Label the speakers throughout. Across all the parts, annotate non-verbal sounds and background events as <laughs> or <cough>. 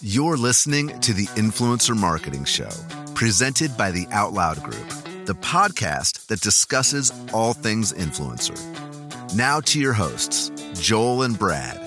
Speaker 1: You're listening to the Influencer Marketing Show, presented by the OutLoud Group, the podcast that discusses all things influencer. Now to your hosts, Joel and Brad.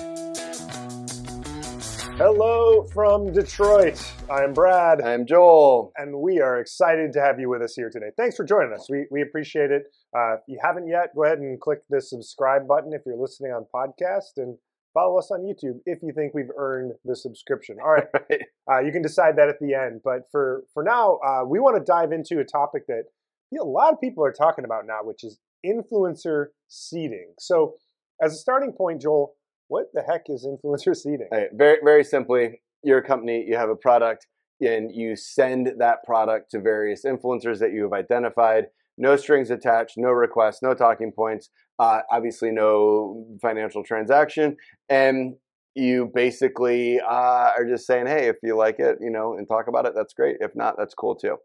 Speaker 2: Hello from Detroit. I'm Brad.
Speaker 3: I'm Joel.
Speaker 2: And we are excited to have you with us here today. Thanks for joining us. We, we appreciate it. Uh, if you haven't yet, go ahead and click the subscribe button if you're listening on podcast and follow us on YouTube if you think we've earned the subscription. All <laughs> right. Uh, you can decide that at the end. But for, for now, uh, we want to dive into a topic that you know, a lot of people are talking about now, which is influencer seeding. So, as a starting point, Joel, what the heck is influencer seeding?
Speaker 3: Right, very, very simply, you're a company, you have a product, and you send that product to various influencers that you have identified. No strings attached, no requests, no talking points, uh, obviously no financial transaction, and you basically uh, are just saying, hey, if you like it, you know, and talk about it, that's great. If not, that's cool too.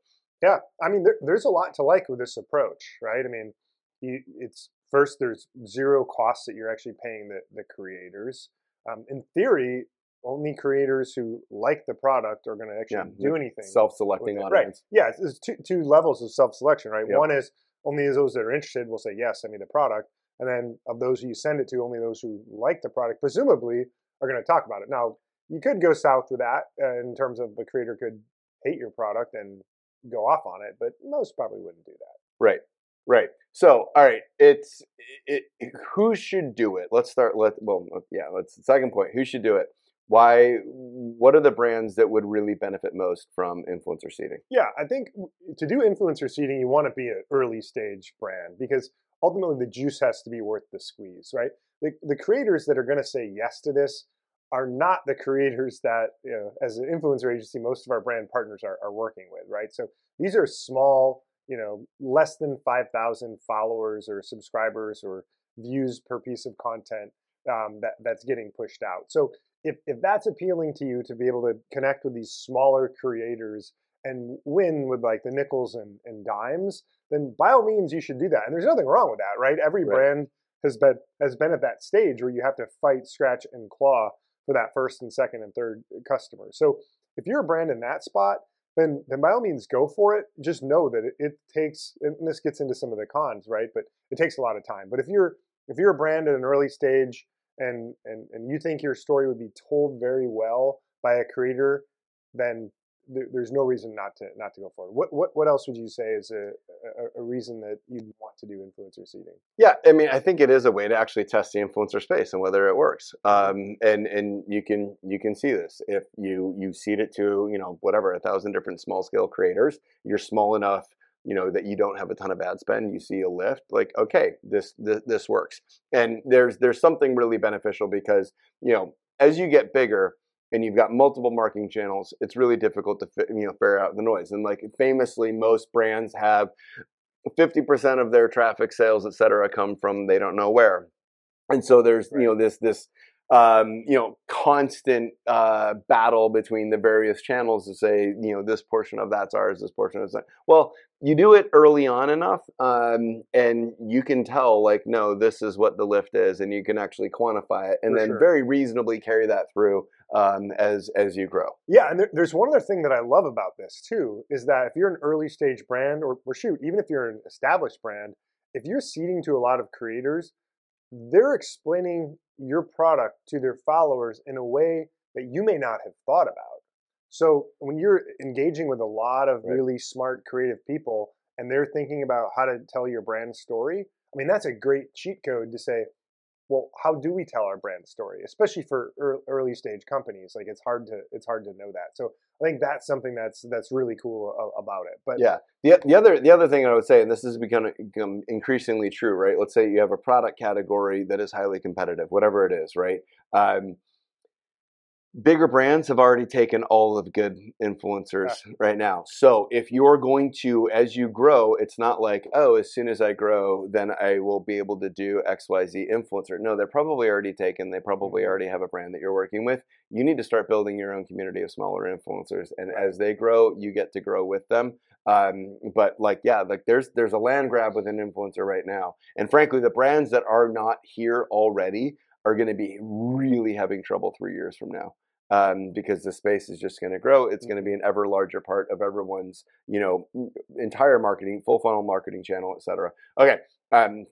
Speaker 2: Yeah, I mean, there, there's a lot to like with this approach, right? I mean, you, it's first there's zero costs that you're actually paying the, the creators. Um, in theory, only creators who like the product are going to actually yeah, do anything.
Speaker 3: Self-selecting audience.
Speaker 2: Right. Yeah, there's two, two levels of self-selection, right? Yep. One is only those that are interested will say, yes, send me the product. And then of those who you send it to, only those who like the product, presumably, are going to talk about it. Now, you could go south with that uh, in terms of the creator could hate your product and go off on it, but most probably wouldn't do that.
Speaker 3: Right. Right. So, all right, it's it, it, who should do it. Let's start. Let well, yeah. Let's second point. Who should do it? Why? What are the brands that would really benefit most from influencer seeding?
Speaker 2: Yeah, I think to do influencer seeding, you want to be an early stage brand because ultimately the juice has to be worth the squeeze, right? The the creators that are going to say yes to this are not the creators that, you know, as an influencer agency, most of our brand partners are, are working with, right? So these are small you know less than 5000 followers or subscribers or views per piece of content um, that that's getting pushed out so if, if that's appealing to you to be able to connect with these smaller creators and win with like the nickels and, and dimes then by all means you should do that and there's nothing wrong with that right every right. brand has been has been at that stage where you have to fight scratch and claw for that first and second and third uh, customer so if you're a brand in that spot then then by all means go for it. Just know that it, it, takes and this gets into some of the cons, right? But it takes a lot of time. But if you're if you're a brand at an early stage and and and you think your story would be told very well by a creator, then there's no reason not to not to go forward. What what what else would you say is a, a, a reason that you'd want to do influencer seeding?
Speaker 3: Yeah, I mean, I think it is a way to actually test the influencer space and whether it works. Um, and and you can you can see this if you you seed it to you know whatever a thousand different small scale creators. You're small enough you know that you don't have a ton of ad spend you see a lift like okay this, this this works and there's there's something really beneficial because you know as you get bigger and you've got multiple marketing channels, it's really difficult to you know figure out the noise. And like famously, most brands have 50% of their traffic, sales, et cetera, come from they don't know where. And so there's right. you know this this um, you know, constant uh, battle between the various channels to say, you know, this portion of that's ours, this portion is that. Well, you do it early on enough, um, and you can tell, like, no, this is what the lift is, and you can actually quantify it, and For then sure. very reasonably carry that through um, as as you grow.
Speaker 2: Yeah, and there, there's one other thing that I love about this too is that if you're an early stage brand, or, or shoot, even if you're an established brand, if you're seeding to a lot of creators, they're explaining your product to their followers in a way that you may not have thought about. So when you're engaging with a lot of right. really smart, creative people and they're thinking about how to tell your brand story, I mean, that's a great cheat code to say, well, how do we tell our brand story, especially for early stage companies? Like it's hard to it's hard to know that. So I think that's something that's that's really cool about it. But
Speaker 3: yeah, the the other the other thing I would say, and this is becoming become increasingly true, right? Let's say you have a product category that is highly competitive, whatever it is, right? Um, bigger brands have already taken all of good influencers yeah. right now. So if you're going to, as you grow, it's not like, oh, as soon as I grow, then I will be able to do XYZ influencer. No, they're probably already taken. They probably mm-hmm. already have a brand that you're working with. You need to start building your own community of smaller influencers. And as they grow, you get to grow with them. Um, but like, yeah, like there's there's a land grab with an influencer right now. And frankly, the brands that are not here already are going to be really having trouble three years from now. Um, because the space is just going to grow. It's going to be an ever larger part of everyone's, you know, entire marketing, full funnel marketing channel, et cetera. Okay. Um,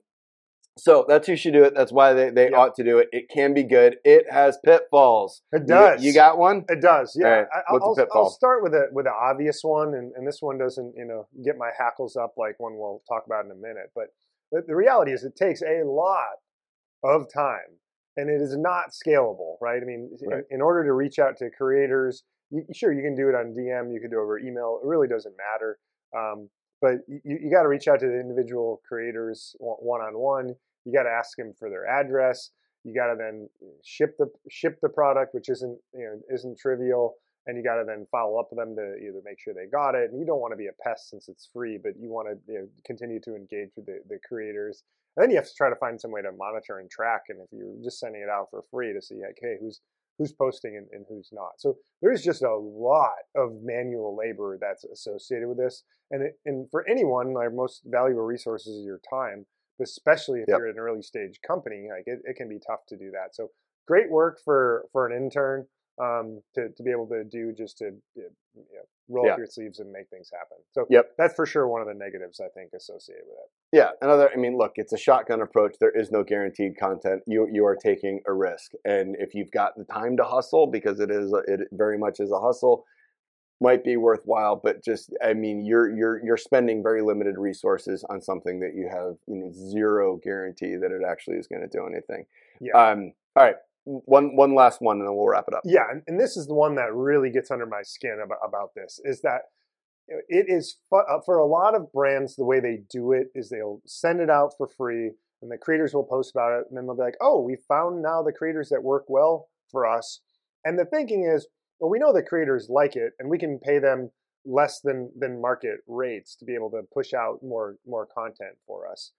Speaker 3: so that's who should do it. That's why they, they yeah. ought to do it. It can be good. It has pitfalls.
Speaker 2: It does.
Speaker 3: You, you got one?
Speaker 2: It does. Yeah.
Speaker 3: Right. What's
Speaker 2: I'll,
Speaker 3: the pitfall?
Speaker 2: I'll start with a with an obvious one, and, and this one doesn't you know get my hackles up like one we'll talk about in a minute. But the, the reality is, it takes a lot of time, and it is not scalable. Right? I mean,
Speaker 3: right.
Speaker 2: In, in, order to reach out to creators, you, sure you can do it on DM, you can do it over email. It really doesn't matter. Um, but you, you got to reach out to the individual creators one on one you got to ask them for their address. You got to then ship the ship the product, which isn't you know isn't trivial, and you got to then follow up with them to either make sure they got it. And you don't want to be a pest since it's free, but you want to you know, continue to engage with the, the creators. And then you have to try to find some way to monitor and track. And if you're just sending it out for free to see like, hey, who's who's posting and, and, who's not. So there's just a lot of manual labor that's associated with this. And it, and for anyone, our most valuable resources is your time especially if yep. you're an early stage company. Like it, it can be tough to do that. So great work for for an intern um, to to be able to do just to you know, roll yeah. up your sleeves and make things happen. So
Speaker 3: yep.
Speaker 2: that's for sure one of the negatives I think associated with it.
Speaker 3: Yeah, another. I mean, look, it's a shotgun approach. There is no guaranteed content. You you are taking a risk, and if you've got the time to hustle, because it is it very much is a hustle might be worthwhile, but just I mean you're you're you're spending very limited resources on something that you have you know zero guarantee that it actually is going to do anything.
Speaker 2: Yeah.
Speaker 3: Um, all right. One one last one, and then we'll wrap it up.
Speaker 2: Yeah, and, and this is the one that really gets under my skin about, about this is that it is uh, for a lot of brands the way they do it is they'll send it out for free and the creators will post about it and then they'll be like oh we found now the creators that work well for us and the thinking is well, we know the creators like it, and we can pay them less than than market rates to be able to push out more more content for us.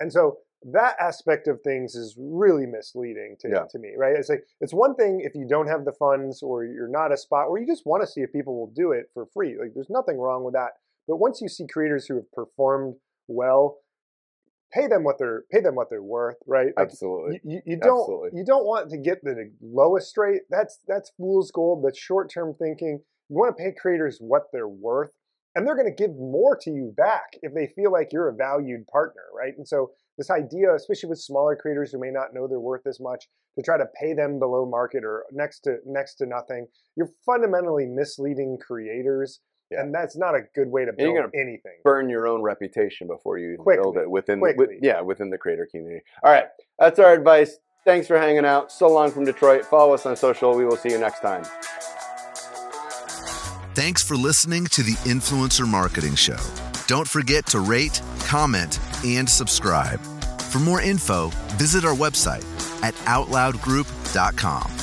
Speaker 2: And so that aspect of things is really misleading to,
Speaker 3: yeah.
Speaker 2: to me, right? It's like it's one thing if you don't have the funds or you're not a spot or you just want to see if people will do it for free. Like there's nothing wrong with that. But once you see creators who have performed well pay them what they're pay them what they're worth, right?
Speaker 3: Like Absolutely.
Speaker 2: You, you, don't
Speaker 3: Absolutely.
Speaker 2: you don't want to get the lowest rate. That's that's fool's gold. That's short term thinking. You want to pay creators what they're worth, and they're going to give more to you back if they feel like you're a valued partner, right? And so this idea, especially with smaller creators who may not know they're worth as much, to try to pay them below market or next to next to nothing, you're fundamentally misleading creators yeah. And that's not a good way to build anything.
Speaker 3: Burn your own reputation before you
Speaker 2: Quickly.
Speaker 3: build it within
Speaker 2: with,
Speaker 3: yeah, within the creator community. All right. That's our advice. Thanks for hanging out. So long from Detroit. Follow us on social. We will see you next time.
Speaker 1: Thanks for listening to the Influencer Marketing Show. Don't forget to rate, comment, and subscribe. For more info, visit our website at OutLoudGroup.com.